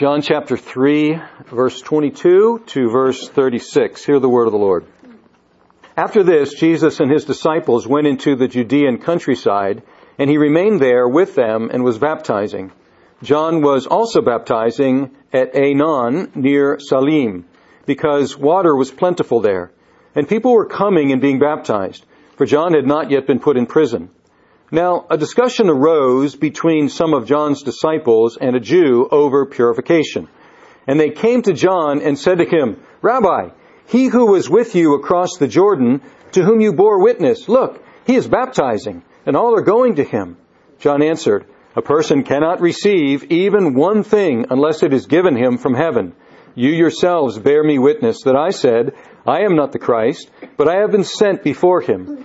John chapter 3, verse 22 to verse 36. Hear the word of the Lord. After this, Jesus and his disciples went into the Judean countryside, and he remained there with them and was baptizing. John was also baptizing at Aenon near Salim, because water was plentiful there, and people were coming and being baptized, for John had not yet been put in prison. Now, a discussion arose between some of John's disciples and a Jew over purification. And they came to John and said to him, Rabbi, he who was with you across the Jordan, to whom you bore witness, look, he is baptizing, and all are going to him. John answered, A person cannot receive even one thing unless it is given him from heaven. You yourselves bear me witness that I said, I am not the Christ, but I have been sent before him.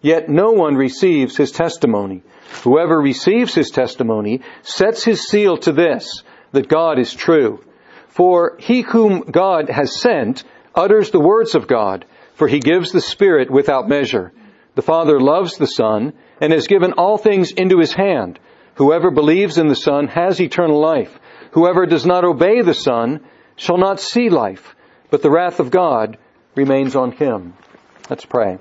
Yet no one receives his testimony. Whoever receives his testimony sets his seal to this, that God is true. For he whom God has sent utters the words of God, for he gives the Spirit without measure. The Father loves the Son and has given all things into his hand. Whoever believes in the Son has eternal life. Whoever does not obey the Son shall not see life, but the wrath of God remains on him. Let's pray.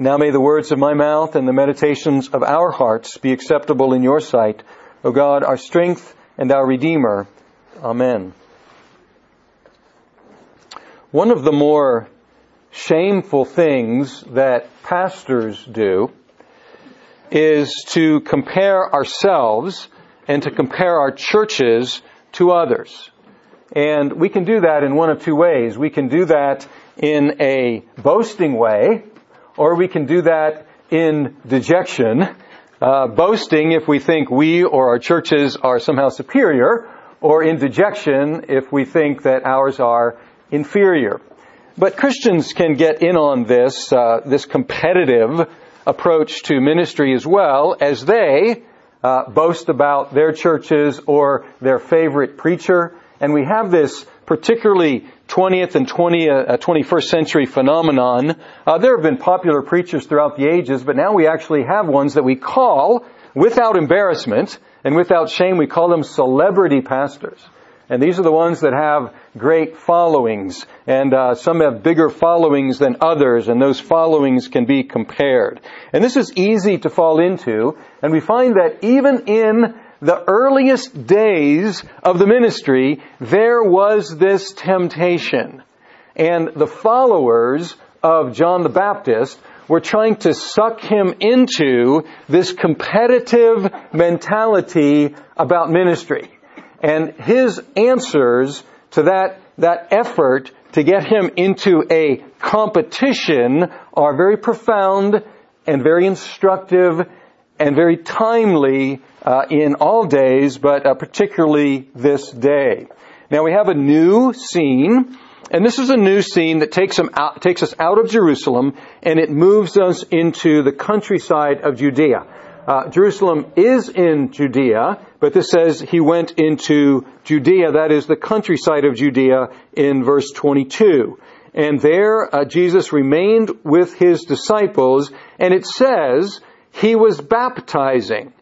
Now may the words of my mouth and the meditations of our hearts be acceptable in your sight, O God, our strength and our Redeemer. Amen. One of the more shameful things that pastors do is to compare ourselves and to compare our churches to others. And we can do that in one of two ways. We can do that in a boasting way, or we can do that in dejection, uh, boasting if we think we or our churches are somehow superior, or in dejection if we think that ours are inferior. But Christians can get in on this, uh, this competitive approach to ministry as well as they uh, boast about their churches or their favorite preacher. And we have this particularly 20th and 20, uh, 21st century phenomenon. Uh, there have been popular preachers throughout the ages, but now we actually have ones that we call, without embarrassment and without shame, we call them celebrity pastors. And these are the ones that have great followings, and uh, some have bigger followings than others, and those followings can be compared. And this is easy to fall into, and we find that even in the earliest days of the ministry, there was this temptation. And the followers of John the Baptist were trying to suck him into this competitive mentality about ministry. And his answers to that, that effort to get him into a competition are very profound and very instructive and very timely uh, in all days, but uh, particularly this day. Now we have a new scene, and this is a new scene that takes, out, takes us out of Jerusalem and it moves us into the countryside of Judea. Uh, Jerusalem is in Judea, but this says he went into Judea, that is the countryside of Judea in verse 22. And there uh, Jesus remained with his disciples, and it says he was baptizing.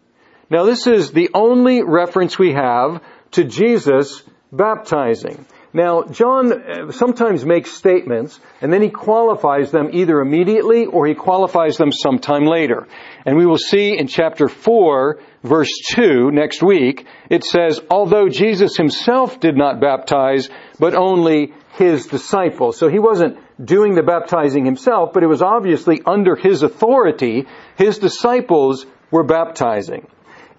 Now this is the only reference we have to Jesus baptizing. Now, John uh, sometimes makes statements and then he qualifies them either immediately or he qualifies them sometime later. And we will see in chapter 4, verse 2 next week, it says, although Jesus himself did not baptize, but only his disciples. So he wasn't doing the baptizing himself, but it was obviously under his authority. His disciples were baptizing.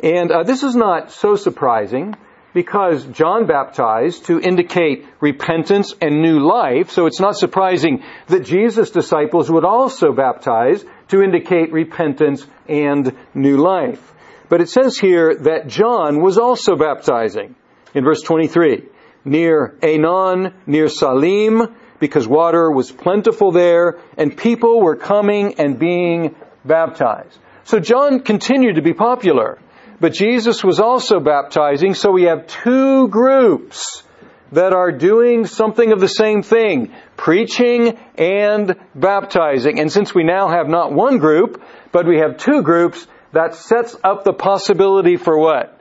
And uh, this is not so surprising because John baptized to indicate repentance and new life, so it's not surprising that Jesus' disciples would also baptize to indicate repentance and new life. But it says here that John was also baptizing in verse 23. near Aenon, near Salim, because water was plentiful there, and people were coming and being baptized. So John continued to be popular, but Jesus was also baptizing, so we have two groups that are doing something of the same thing, preaching and baptizing. And since we now have not one group, but we have two groups, that sets up the possibility for what?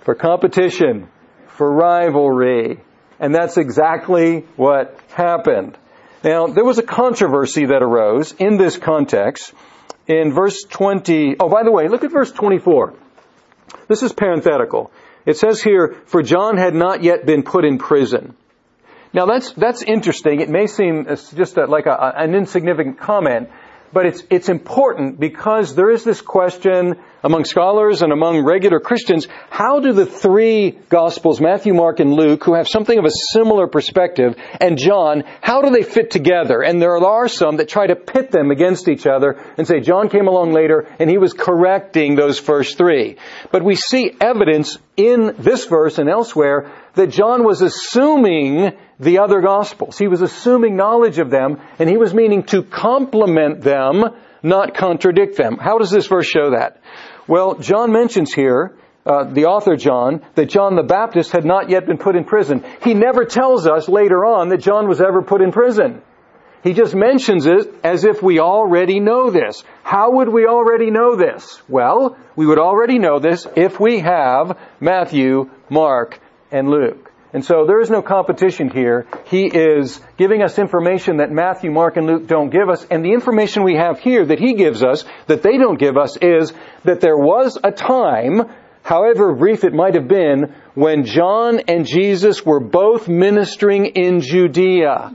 For competition, for rivalry. And that's exactly what happened. Now, there was a controversy that arose in this context in verse 20. Oh, by the way, look at verse 24. This is parenthetical. It says here, for John had not yet been put in prison. Now that's, that's interesting. It may seem just a, like a, an insignificant comment, but it's, it's important because there is this question among scholars and among regular Christians, how do the three Gospels, Matthew, Mark, and Luke, who have something of a similar perspective, and John, how do they fit together? And there are some that try to pit them against each other and say John came along later and he was correcting those first three. But we see evidence in this verse and elsewhere that John was assuming the other Gospels. He was assuming knowledge of them and he was meaning to complement them, not contradict them. How does this verse show that? Well, John mentions here, uh, the author John, that John the Baptist had not yet been put in prison. He never tells us later on that John was ever put in prison. He just mentions it as if we already know this. How would we already know this? Well, we would already know this if we have Matthew, Mark, and Luke. And so there is no competition here. He is giving us information that Matthew, Mark, and Luke don't give us. And the information we have here that he gives us, that they don't give us, is that there was a time, however brief it might have been, when John and Jesus were both ministering in Judea.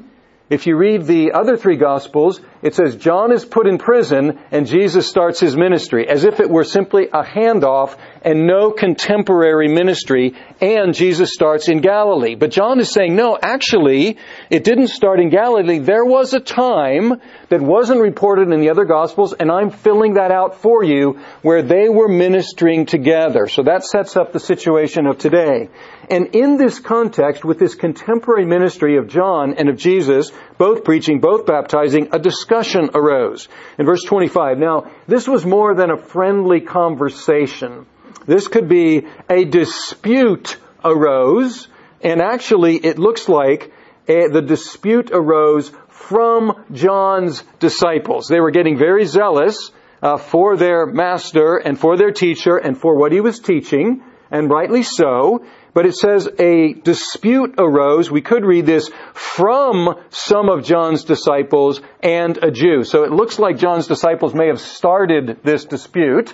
If you read the other three Gospels, it says John is put in prison and Jesus starts his ministry, as if it were simply a handoff and no contemporary ministry, and Jesus starts in Galilee. But John is saying, no, actually, it didn't start in Galilee. There was a time that wasn't reported in the other Gospels, and I'm filling that out for you, where they were ministering together. So that sets up the situation of today. And in this context, with this contemporary ministry of John and of Jesus, both preaching, both baptizing, a discussion arose. In verse 25, now, this was more than a friendly conversation. This could be a dispute arose, and actually it looks like a, the dispute arose from John's disciples. They were getting very zealous uh, for their master and for their teacher and for what he was teaching, and rightly so. But it says a dispute arose. We could read this from some of John's disciples and a Jew. So it looks like John's disciples may have started this dispute.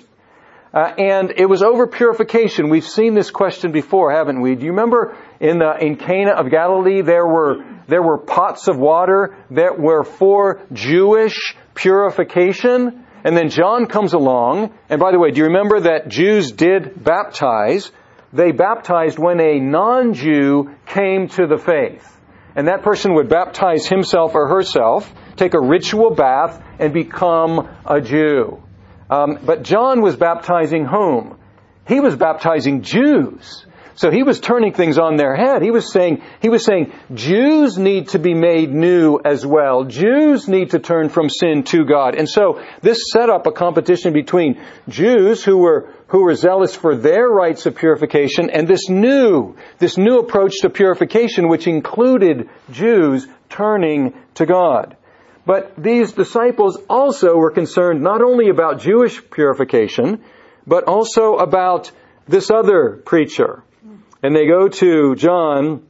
Uh, and it was over purification. We've seen this question before, haven't we? Do you remember in the, in Cana of Galilee there were there were pots of water that were for Jewish purification, and then John comes along. And by the way, do you remember that Jews did baptize? They baptized when a non-Jew came to the faith, and that person would baptize himself or herself, take a ritual bath, and become a Jew. Um, but John was baptizing whom? He was baptizing Jews. So he was turning things on their head. He was saying, he was saying, Jews need to be made new as well. Jews need to turn from sin to God. And so this set up a competition between Jews who were, who were zealous for their rites of purification and this new, this new approach to purification which included Jews turning to God. But these disciples also were concerned not only about Jewish purification, but also about this other preacher. And they go to John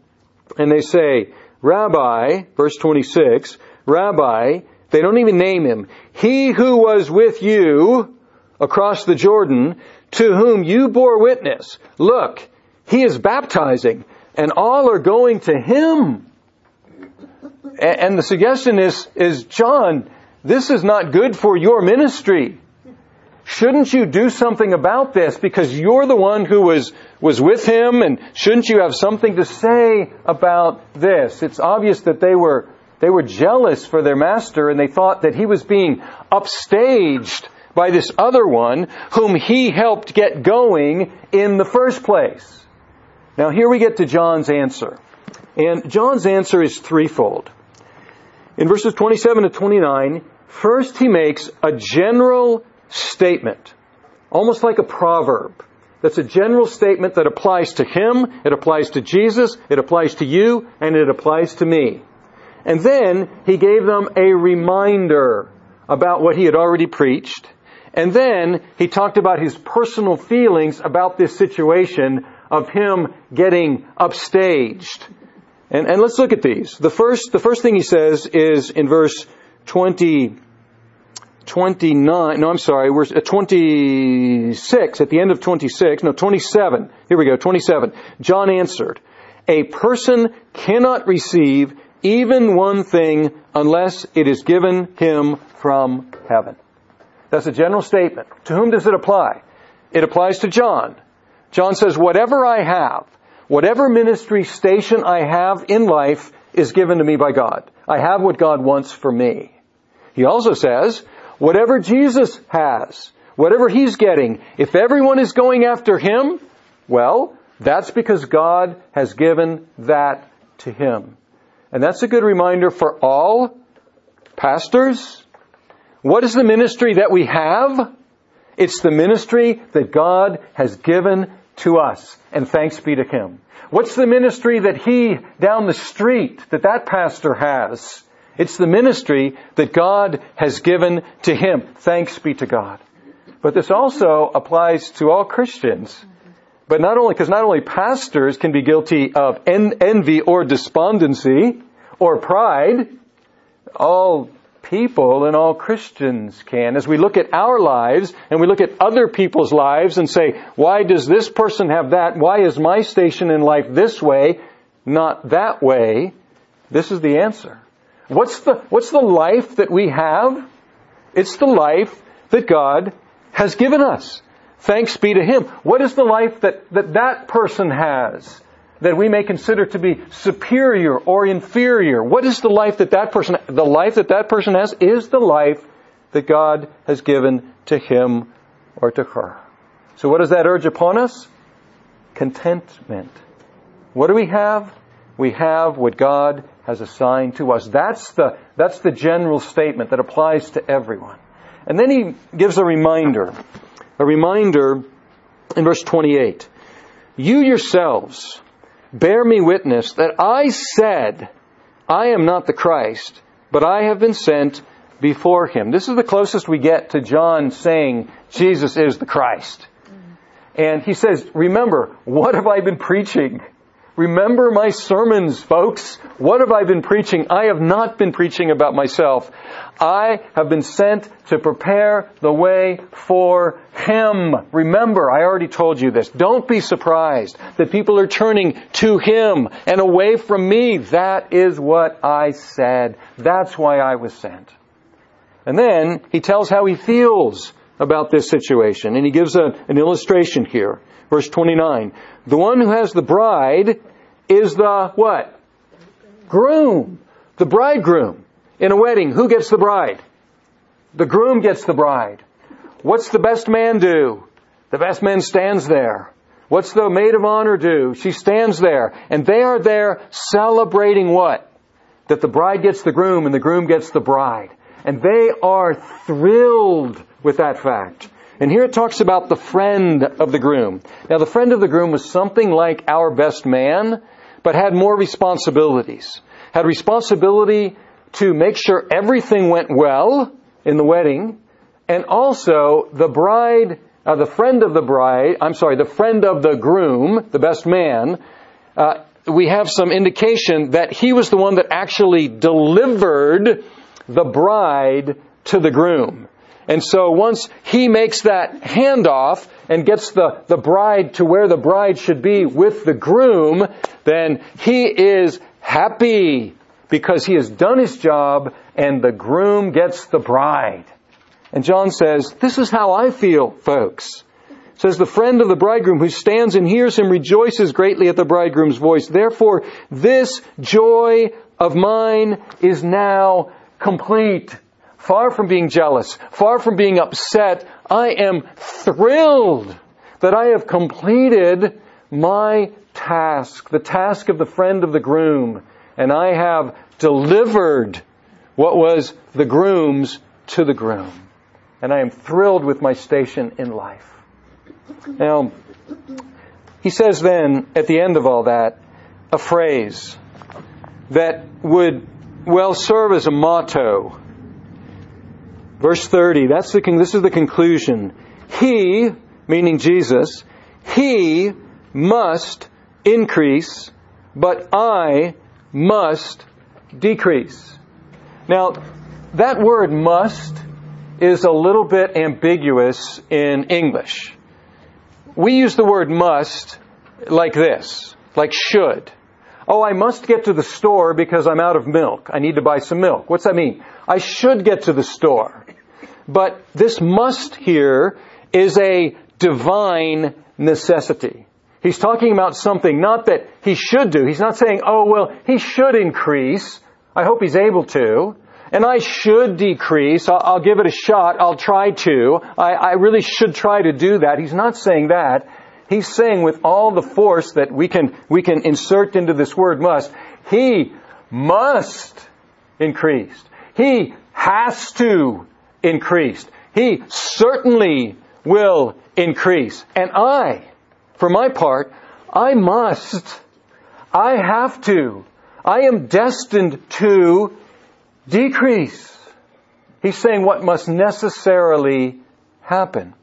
and they say, Rabbi, verse 26, Rabbi, they don't even name him, he who was with you across the Jordan, to whom you bore witness, look, he is baptizing, and all are going to him. And the suggestion is, is John, this is not good for your ministry. Shouldn't you do something about this because you're the one who was, was with him and shouldn't you have something to say about this? It's obvious that they were, they were jealous for their master and they thought that he was being upstaged by this other one whom he helped get going in the first place. Now here we get to John's answer. And John's answer is threefold. In verses 27 to 29, first he makes a general statement, almost like a proverb. That's a general statement that applies to him, it applies to Jesus, it applies to you, and it applies to me. And then he gave them a reminder about what he had already preached. And then he talked about his personal feelings about this situation of him getting upstaged. And, and let's look at these. The first, the first thing he says is in verse 20, 29, no, I'm sorry, we're at 26, at the end of 26, no, 27. Here we go, 27. John answered, A person cannot receive even one thing unless it is given him from heaven. That's a general statement. To whom does it apply? It applies to John. John says, whatever I have, whatever ministry station I have in life is given to me by God. I have what God wants for me. He also says, whatever Jesus has, whatever he's getting, if everyone is going after him, well, that's because God has given that to him. And that's a good reminder for all pastors. What is the ministry that we have? It's the ministry that God has given to us. And thanks be to Him. What's the ministry that He down the street, that that pastor has? It's the ministry that God has given to him. Thanks be to God. But this also applies to all Christians. But not only, because not only pastors can be guilty of en- envy or despondency or pride, all people and all Christians can. As we look at our lives and we look at other people's lives and say, why does this person have that? Why is my station in life this way, not that way? This is the answer. What's the, what's the life that we have? It's the life that God has given us. Thanks be to Him. What is the life that that, that person has that we may consider to be superior or inferior? What is the life that that person, the life that that person has is the life that God has given to him or to her. So what does that urge upon us? Contentment. What do we have? We have what God has assigned to us. That's the, that's the general statement that applies to everyone. And then he gives a reminder a reminder in verse 28. You yourselves bear me witness that I said, I am not the Christ, but I have been sent before him. This is the closest we get to John saying Jesus is the Christ. And he says, remember, what have I been preaching? Remember my sermons, folks. What have I been preaching? I have not been preaching about myself. I have been sent to prepare the way for Him. Remember, I already told you this. Don't be surprised that people are turning to Him and away from me. That is what I said. That's why I was sent. And then he tells how he feels about this situation. And he gives a, an illustration here. Verse 29. The one who has the bride is the what? Groom. The bridegroom. In a wedding, who gets the bride? The groom gets the bride. What's the best man do? The best man stands there. What's the maid of honor do? She stands there. And they are there celebrating what? That the bride gets the groom and the groom gets the bride. And they are thrilled with that fact. And here it talks about the friend of the groom. Now the friend of the groom was something like our best man, but had more responsibilities. Had responsibility to make sure everything went well in the wedding, and also the bride, uh, the friend of the bride, I'm sorry, the friend of the groom, the best man, uh, we have some indication that he was the one that actually delivered the bride to the groom. And so once he makes that handoff and gets the, the bride to where the bride should be with the groom, then he is happy because he has done his job and the groom gets the bride. And John says, this is how I feel, folks. Says the friend of the bridegroom who stands and hears him rejoices greatly at the bridegroom's voice. Therefore, this joy of mine is now complete. Far from being jealous, far from being upset, I am thrilled that I have completed my task, the task of the friend of the groom, and I have delivered what was the groom's to the groom. And I am thrilled with my station in life. Now, he says then, at the end of all that, a phrase that would well serve as a motto. Verse 30, that's the, this is the conclusion. He, meaning Jesus, he must increase, but I must decrease. Now, that word must is a little bit ambiguous in English. We use the word must like this, like should. Oh, I must get to the store because I'm out of milk. I need to buy some milk. What's that mean? I should get to the store. But this must here is a divine necessity. He's talking about something not that he should do. He's not saying, oh, well, he should increase. I hope he's able to. And I should decrease. I'll, I'll give it a shot. I'll try to. I, I really should try to do that. He's not saying that. He's saying with all the force that we can, we can insert into this word must, he must increase. He has to increase. He certainly will increase. And I, for my part, I must. I have to. I am destined to decrease. He's saying what must necessarily happen.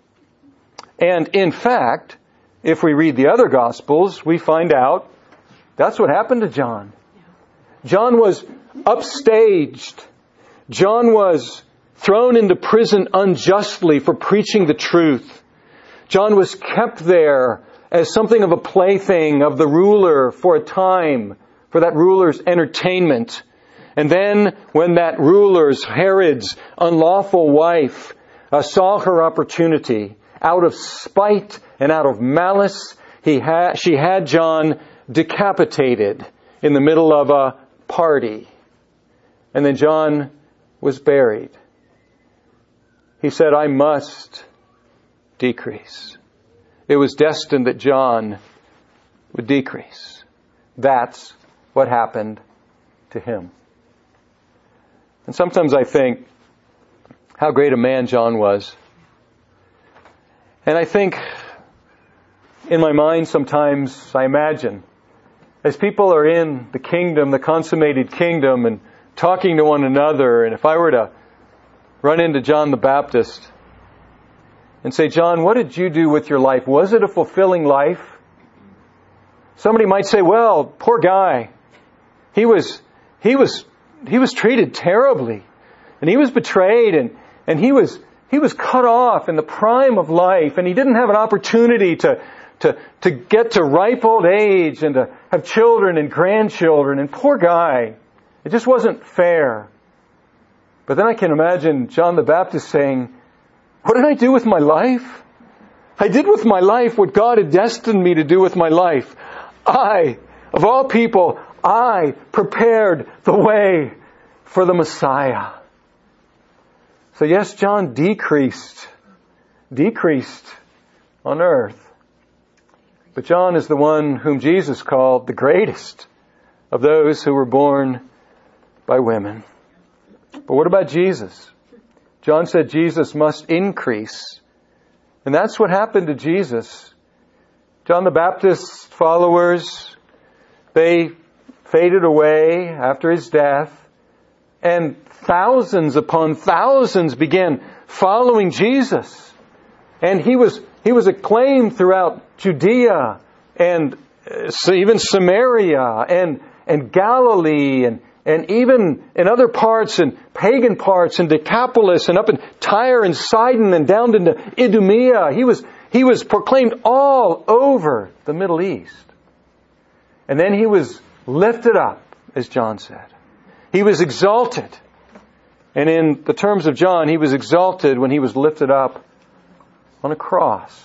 And in fact, if we read the other Gospels, we find out that's what happened to John. John was upstaged. John was thrown into prison unjustly for preaching the truth. John was kept there as something of a plaything of the ruler for a time, for that ruler's entertainment. And then when that ruler's, Herod's unlawful wife, uh, saw her opportunity, out of spite and out of malice, he had, she had John decapitated in the middle of a party. And then John was buried. He said, I must decrease. It was destined that John would decrease. That's what happened to him. And sometimes I think how great a man John was. And I think in my mind sometimes I imagine as people are in the kingdom, the consummated kingdom, and talking to one another, and if I were to run into John the Baptist and say, John, what did you do with your life? Was it a fulfilling life? Somebody might say, well, poor guy. He was, he was he was treated terribly. And he was betrayed and, and he was, he was cut off in the prime of life and he didn't have an opportunity to, to, to get to ripe old age and to have children and grandchildren and poor guy. It just wasn't fair. But then I can imagine John the Baptist saying, what did I do with my life? I did with my life what God had destined me to do with my life. I, of all people, I prepared the way for the Messiah. So yes, John decreased, decreased on earth. But John is the one whom Jesus called the greatest of those who were born by women. But what about Jesus? John said Jesus must increase. And that's what happened to Jesus. John the Baptist's followers, they faded away after his death, and thousands upon thousands began following Jesus. And he was, he was acclaimed throughout Judea and uh, even Samaria and, and Galilee and, and even in other parts and pagan parts in Decapolis and up in Tyre and Sidon and down into Idumea. He was, he was proclaimed all over the Middle East. And then he was lifted up, as John said. He was exalted. And in the terms of John, he was exalted when he was lifted up on a cross.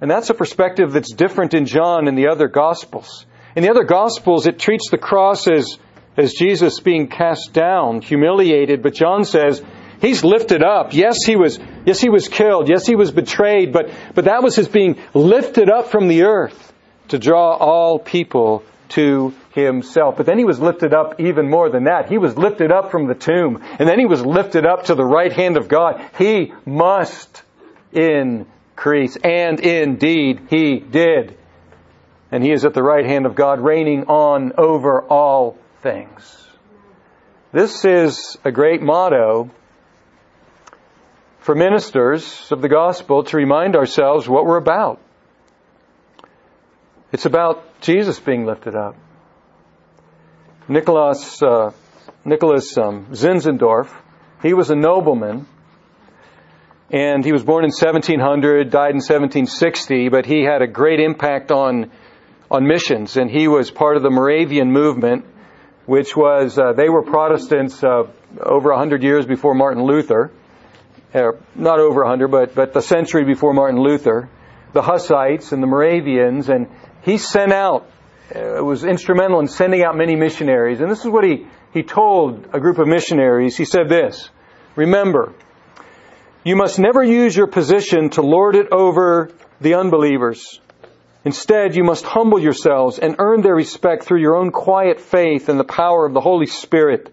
And that's a perspective that's different in John and the other Gospels. In the other Gospels, it treats the cross as, as Jesus being cast down, humiliated, but John says, He's lifted up. Yes, he was, yes, he was killed. Yes, he was betrayed, but, but that was his being lifted up from the earth to draw all people to himself. But then he was lifted up even more than that. He was lifted up from the tomb, and then he was lifted up to the right hand of God. He must increase, and indeed he did. And he is at the right hand of God, reigning on over all things. This is a great motto for ministers of the gospel to remind ourselves what we're about. It's about Jesus being lifted up. Nicholas, uh, Nicholas um, Zinzendorf, he was a nobleman, and he was born in 1700, died in 1760, but he had a great impact on on missions, and he was part of the Moravian movement, which was uh, they were Protestants uh, over a hundred years before Martin Luther, uh, not over a hundred, but but the century before Martin Luther, the Hussites and the Moravians, and he sent out uh, was instrumental in sending out many missionaries. And this is what he, he told a group of missionaries. He said this Remember, you must never use your position to lord it over the unbelievers. Instead, you must humble yourselves and earn their respect through your own quiet faith and the power of the Holy Spirit.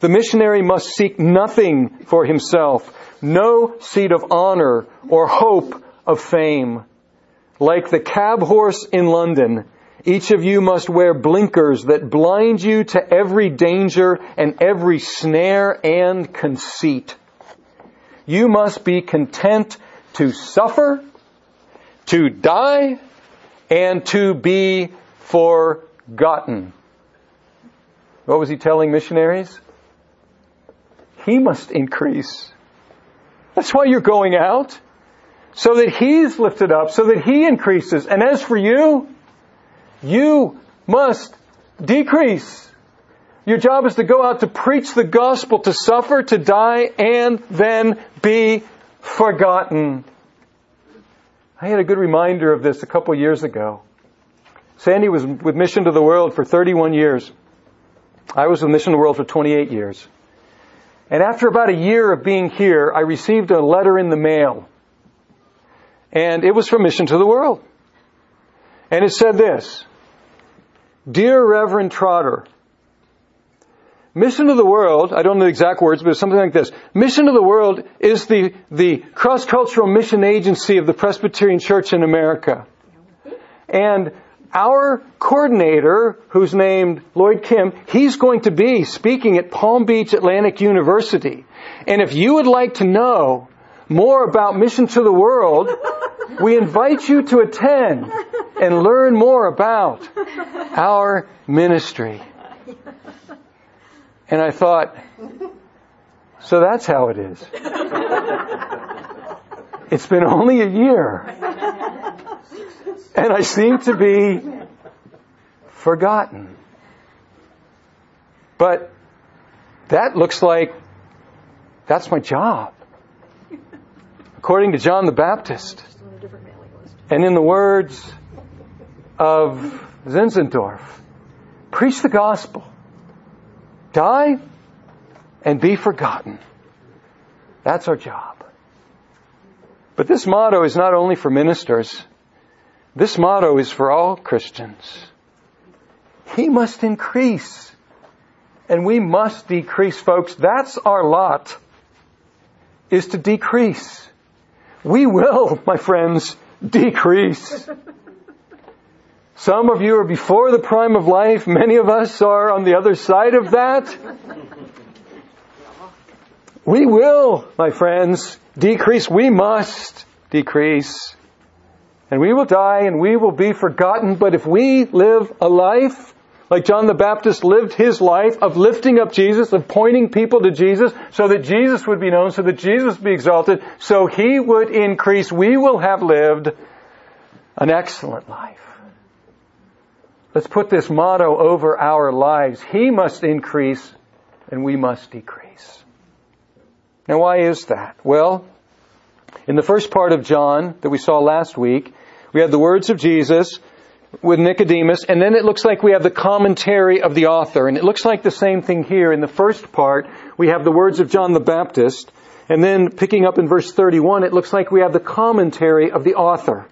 The missionary must seek nothing for himself, no seat of honor or hope of fame. Like the cab horse in London, each of you must wear blinkers that blind you to every danger and every snare and conceit. You must be content to suffer, to die, and to be forgotten. What was he telling missionaries? He must increase. That's why you're going out. So that he's lifted up, so that he increases. And as for you, you must decrease. Your job is to go out to preach the gospel, to suffer, to die, and then be forgotten. I had a good reminder of this a couple years ago. Sandy was with Mission to the World for 31 years. I was with Mission to the World for 28 years. And after about a year of being here, I received a letter in the mail. And it was from Mission to the World. And it said this Dear Reverend Trotter, Mission of the World, I don't know the exact words, but it's something like this. Mission of the World is the, the cross-cultural mission agency of the Presbyterian Church in America. And our coordinator, who's named Lloyd Kim, he's going to be speaking at Palm Beach Atlantic University. And if you would like to know more about Mission to the World, we invite you to attend and learn more about our ministry. And I thought, so that's how it is. It's been only a year. And I seem to be forgotten. But that looks like that's my job. According to John the Baptist. And in the words of Zinzendorf, preach the gospel, die, and be forgotten. That's our job. But this motto is not only for ministers, this motto is for all Christians. He must increase, and we must decrease, folks. That's our lot, is to decrease. We will, my friends, decrease. Some of you are before the prime of life. Many of us are on the other side of that. We will, my friends, decrease. We must decrease. And we will die and we will be forgotten. But if we live a life like John the Baptist lived his life of lifting up Jesus, of pointing people to Jesus, so that Jesus would be known, so that Jesus would be exalted, so he would increase. We will have lived an excellent life. Let's put this motto over our lives. He must increase and we must decrease. Now why is that? Well, in the first part of John that we saw last week, we had the words of Jesus with Nicodemus, and then it looks like we have the commentary of the author. And it looks like the same thing here. In the first part, we have the words of John the Baptist, and then picking up in verse 31, it looks like we have the commentary of the author.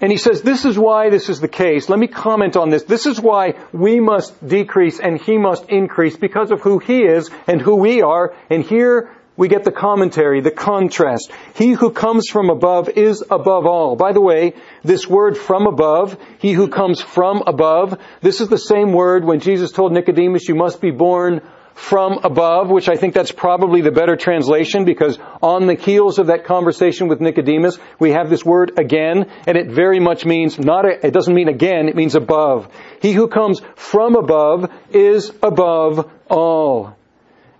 And he says, this is why this is the case. Let me comment on this. This is why we must decrease and he must increase because of who he is and who we are. And here we get the commentary, the contrast. He who comes from above is above all. By the way, this word from above, he who comes from above, this is the same word when Jesus told Nicodemus, you must be born from above, which I think that's probably the better translation because on the heels of that conversation with Nicodemus, we have this word again, and it very much means not, a, it doesn't mean again, it means above. He who comes from above is above all.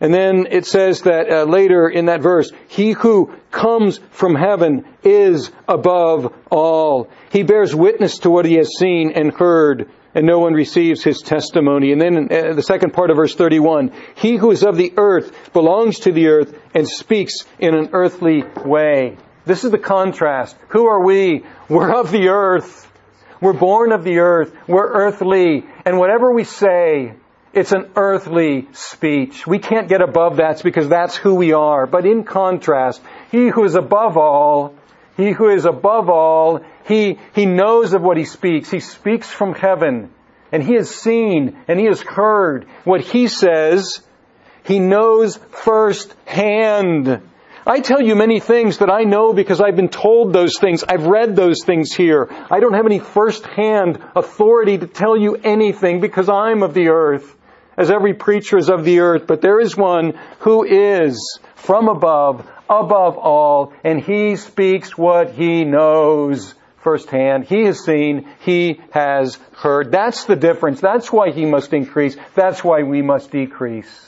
And then it says that uh, later in that verse, he who comes from heaven is above all. He bears witness to what he has seen and heard and no one receives his testimony. And then uh, the second part of verse 31, he who is of the earth belongs to the earth and speaks in an earthly way. This is the contrast. Who are we? We're of the earth. We're born of the earth. We're earthly. And whatever we say, it's an earthly speech. We can't get above that because that's who we are. But in contrast, he who is above all he who is above all, he, he knows of what he speaks. He speaks from heaven. And he has seen and he has heard what he says. He knows firsthand. I tell you many things that I know because I've been told those things. I've read those things here. I don't have any firsthand authority to tell you anything because I'm of the earth, as every preacher is of the earth. But there is one who is from above, above all, and he speaks what he knows firsthand. He has seen, he has heard. That's the difference. That's why he must increase. That's why we must decrease.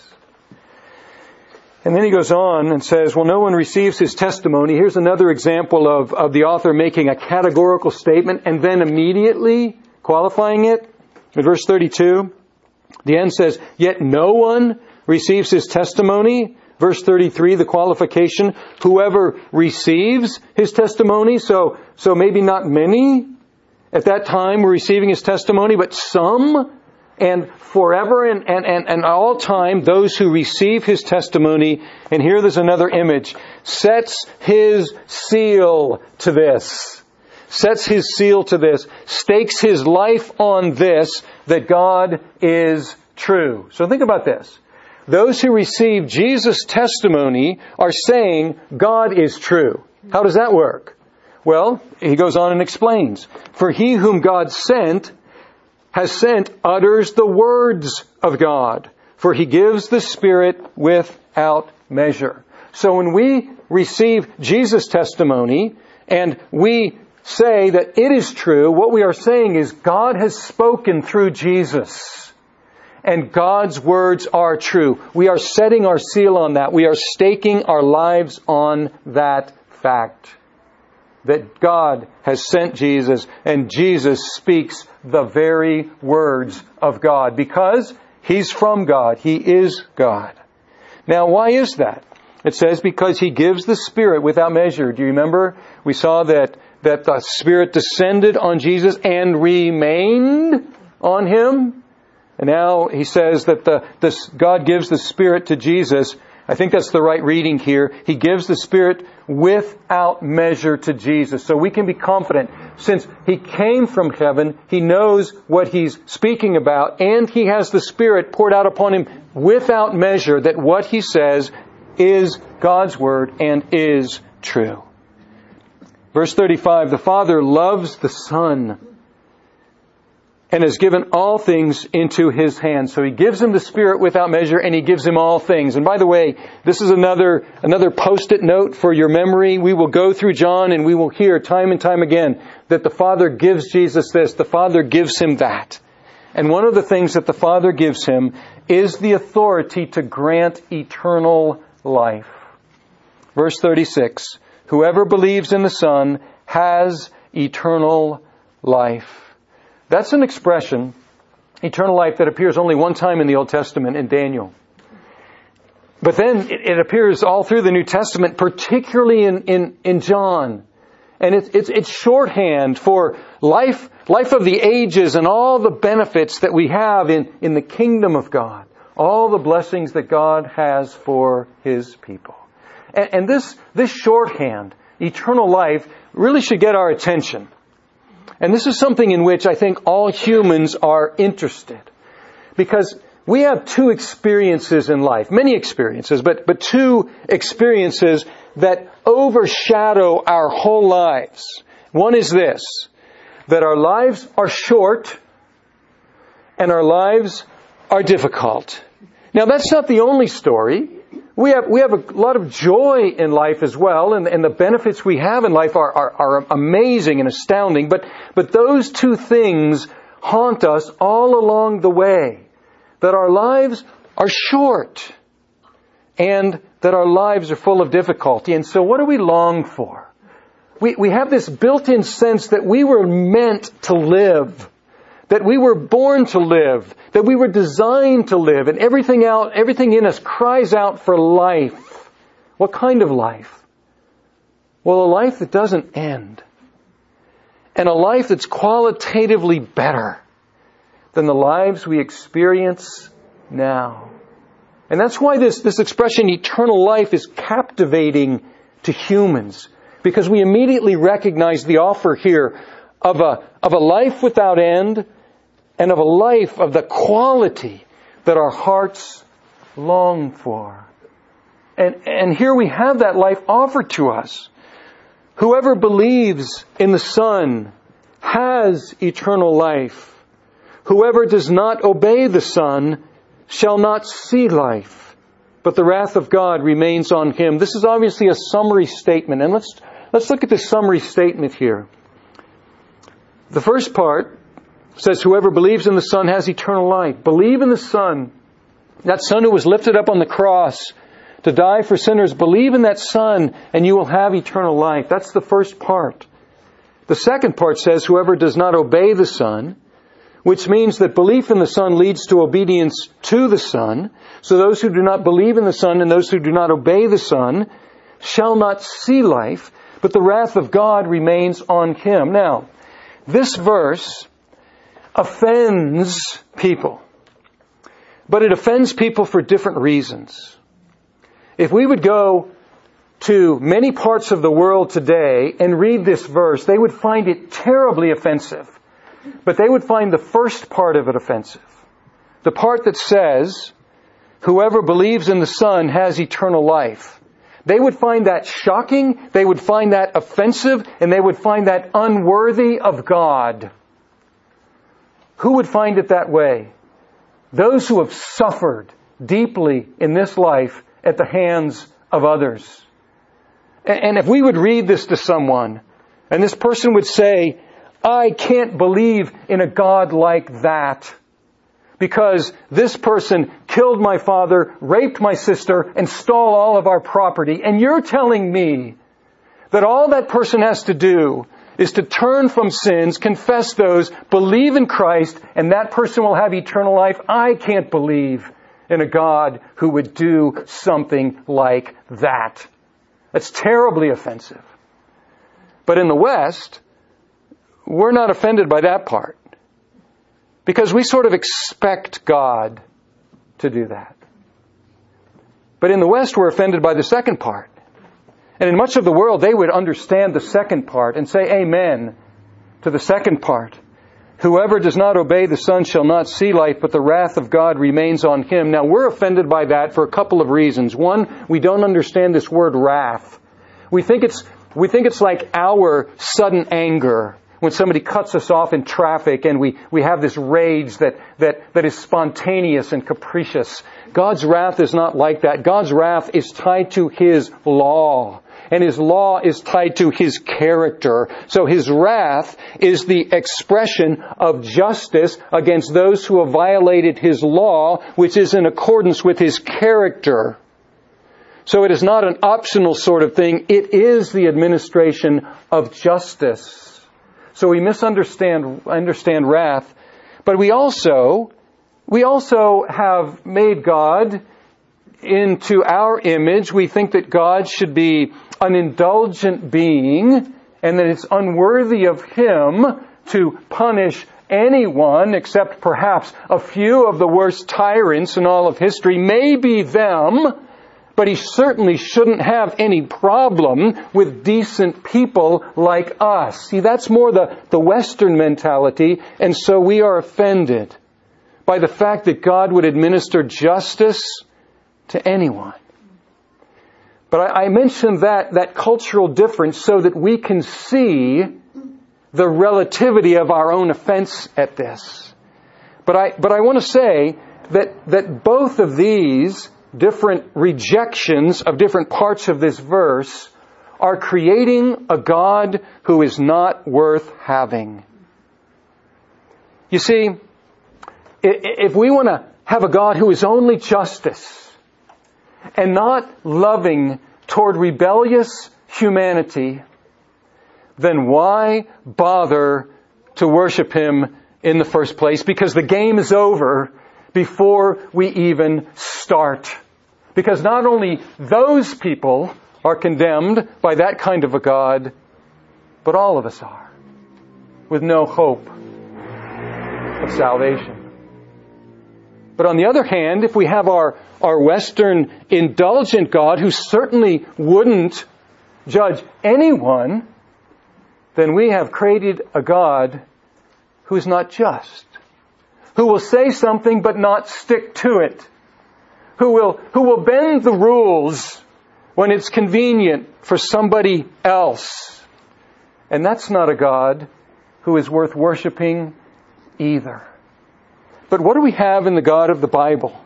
And then he goes on and says, well, no one receives his testimony. Here's another example of, of the author making a categorical statement and then immediately qualifying it. In verse 32, the end says, yet no one receives his testimony. Verse 33, the qualification, whoever receives his testimony. So, so maybe not many at that time were receiving his testimony, but some and forever and, and, and, and all time, those who receive his testimony, and here there's another image, sets his seal to this. Sets his seal to this, stakes his life on this, that God is true. So think about this. Those who receive Jesus' testimony are saying God is true. How does that work? Well, he goes on and explains. For he whom God sent has sent utters the words of God. For he gives the Spirit without measure. So when we receive Jesus' testimony and we say that it is true, what we are saying is God has spoken through Jesus and God's words are true. We are setting our seal on that. We are staking our lives on that fact. That God has sent Jesus and Jesus speaks the very words of God because He's from God. He is God. Now why is that? It says because He gives the Spirit without measure. Do you remember? We saw that, that the Spirit descended on Jesus and remained on Him. And now he says that the, this, God gives the Spirit to Jesus. I think that's the right reading here. He gives the Spirit without measure to Jesus. So we can be confident. Since He came from heaven, He knows what He's speaking about, and He has the Spirit poured out upon Him without measure that what He says is God's Word and is true. Verse 35, the Father loves the Son and has given all things into his hands. So he gives him the Spirit without measure and he gives him all things. And by the way, this is another, another post-it note for your memory. We will go through John and we will hear time and time again that the Father gives Jesus this, the Father gives him that. And one of the things that the Father gives him is the authority to grant eternal life. Verse 36, whoever believes in the Son has eternal life. That's an expression, eternal life, that appears only one time in the Old Testament in Daniel. But then it, appears all through the New Testament, particularly in, in, in John. And it's, it's, it's shorthand for life, life of the ages and all the benefits that we have in, in the kingdom of God. All the blessings that God has for His people. And, and this, this shorthand, eternal life, really should get our attention. And this is something in which I think all humans are interested. Because we have two experiences in life, many experiences, but, but two experiences that overshadow our whole lives. One is this, that our lives are short and our lives are difficult. Now that's not the only story. We have, we have a lot of joy in life as well, and, and the benefits we have in life are, are, are amazing and astounding, but, but those two things haunt us all along the way. That our lives are short, and that our lives are full of difficulty. And so what do we long for? We, we have this built-in sense that we were meant to live that we were born to live, that we were designed to live, and everything out, everything in us cries out for life. What kind of life? Well, a life that doesn't end. And a life that's qualitatively better than the lives we experience now. And that's why this, this expression eternal life is captivating to humans. Because we immediately recognize the offer here of a, of a life without end, and of a life of the quality that our hearts long for. And, and here we have that life offered to us. Whoever believes in the Son has eternal life. Whoever does not obey the Son shall not see life, but the wrath of God remains on him. This is obviously a summary statement, and let's, let's look at this summary statement here. The first part says, Whoever believes in the Son has eternal life. Believe in the Son. That Son who was lifted up on the cross to die for sinners. Believe in that Son and you will have eternal life. That's the first part. The second part says, Whoever does not obey the Son, which means that belief in the Son leads to obedience to the Son. So those who do not believe in the Son and those who do not obey the Son shall not see life, but the wrath of God remains on him. Now, this verse offends people. But it offends people for different reasons. If we would go to many parts of the world today and read this verse, they would find it terribly offensive. But they would find the first part of it offensive. The part that says, whoever believes in the Son has eternal life. They would find that shocking, they would find that offensive, and they would find that unworthy of God. Who would find it that way? Those who have suffered deeply in this life at the hands of others. And if we would read this to someone, and this person would say, I can't believe in a God like that. Because this person killed my father, raped my sister, and stole all of our property. And you're telling me that all that person has to do is to turn from sins, confess those, believe in Christ, and that person will have eternal life. I can't believe in a God who would do something like that. That's terribly offensive. But in the West, we're not offended by that part. Because we sort of expect God to do that. But in the West, we're offended by the second part. And in much of the world, they would understand the second part and say amen to the second part. Whoever does not obey the Son shall not see life, but the wrath of God remains on him. Now we're offended by that for a couple of reasons. One, we don't understand this word wrath. We think it's, we think it's like our sudden anger when somebody cuts us off in traffic and we, we have this rage that, that, that is spontaneous and capricious. God's wrath is not like that. God's wrath is tied to His law and his law is tied to his character. So his wrath is the expression of justice against those who have violated his law, which is in accordance with his character. So it is not an optional sort of thing. It is the administration of justice. So we misunderstand understand wrath, but we also we also have made God into our image. We think that God should be an indulgent being and that it's unworthy of him to punish anyone except perhaps a few of the worst tyrants in all of history, maybe them, but he certainly shouldn't have any problem with decent people like us. See, that's more the, the Western mentality, and so we are offended by the fact that God would administer justice to anyone. But I, I mentioned that, that cultural difference so that we can see the relativity of our own offense at this. But I, but I want to say that, that both of these different rejections of different parts of this verse are creating a God who is not worth having. You see, if we want to have a God who is only justice and not loving toward rebellious humanity, then why bother to worship Him in the first place? Because the game is over before we even start. Because not only those people are condemned by that kind of a God, but all of us are, with no hope of salvation. But on the other hand, if we have our, our Western indulgent God who certainly wouldn't judge anyone, then we have created a God who is not just who will say something but not stick to it, who will, who will bend the rules when it's convenient for somebody else. And that's not a God who is worth worshiping either. But what do we have in the God of the Bible?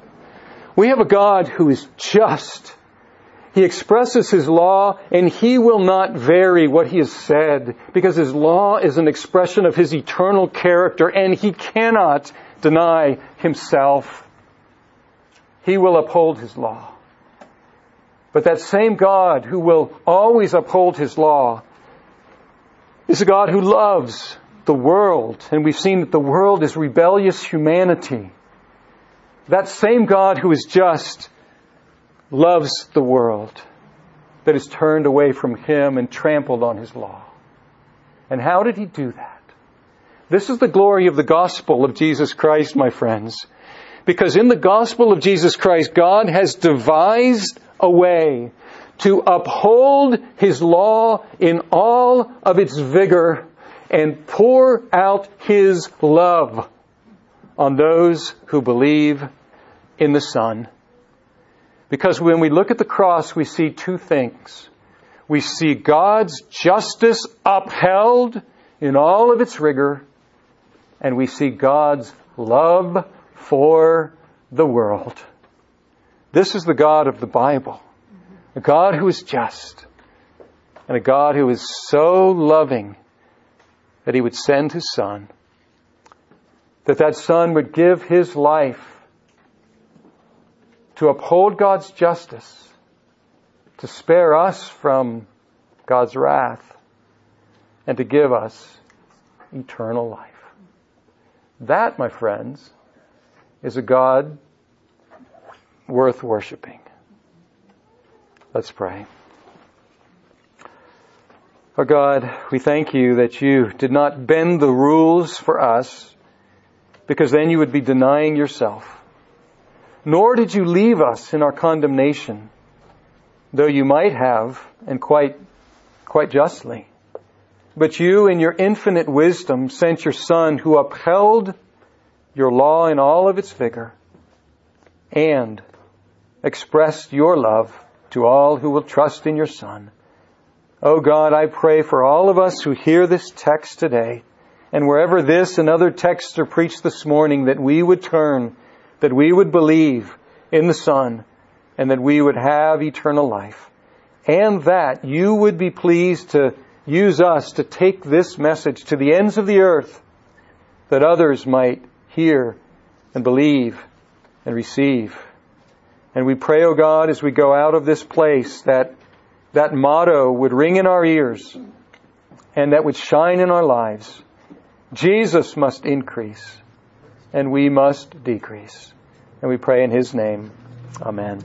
We have a God who is just. He expresses His law and He will not vary what He has said because His law is an expression of His eternal character and He cannot deny himself. He will uphold his law. But that same God who will always uphold his law is a God who loves the world. And we've seen that the world is rebellious humanity. That same God who is just loves the world that is turned away from him and trampled on his law. And how did he do that? This is the glory of the gospel of Jesus Christ, my friends. Because in the gospel of Jesus Christ, God has devised a way to uphold His law in all of its vigor and pour out His love on those who believe in the Son. Because when we look at the cross, we see two things. We see God's justice upheld in all of its rigor, and we see God's love for the world. This is the God of the Bible. A God who is just. And a God who is so loving that he would send his son. That that son would give his life to uphold God's justice, to spare us from God's wrath, and to give us eternal life. That, my friends, is a God worth worshiping. Let's pray. Oh God, we thank you that you did not bend the rules for us because then you would be denying yourself. Nor did you leave us in our condemnation, though you might have, and quite, quite justly. But you, in your infinite wisdom, sent your Son who upheld your law in all of its vigor and expressed your love to all who will trust in your Son. Oh God, I pray for all of us who hear this text today, and wherever this and other texts are preached this morning, that we would turn, that we would believe in the Son, and that we would have eternal life, and that you would be pleased to use us to take this message to the ends of the earth that others might hear and believe and receive. And we pray, O oh God, as we go out of this place that that motto would ring in our ears and that would shine in our lives. Jesus must increase and we must decrease. And we pray in His name. Amen.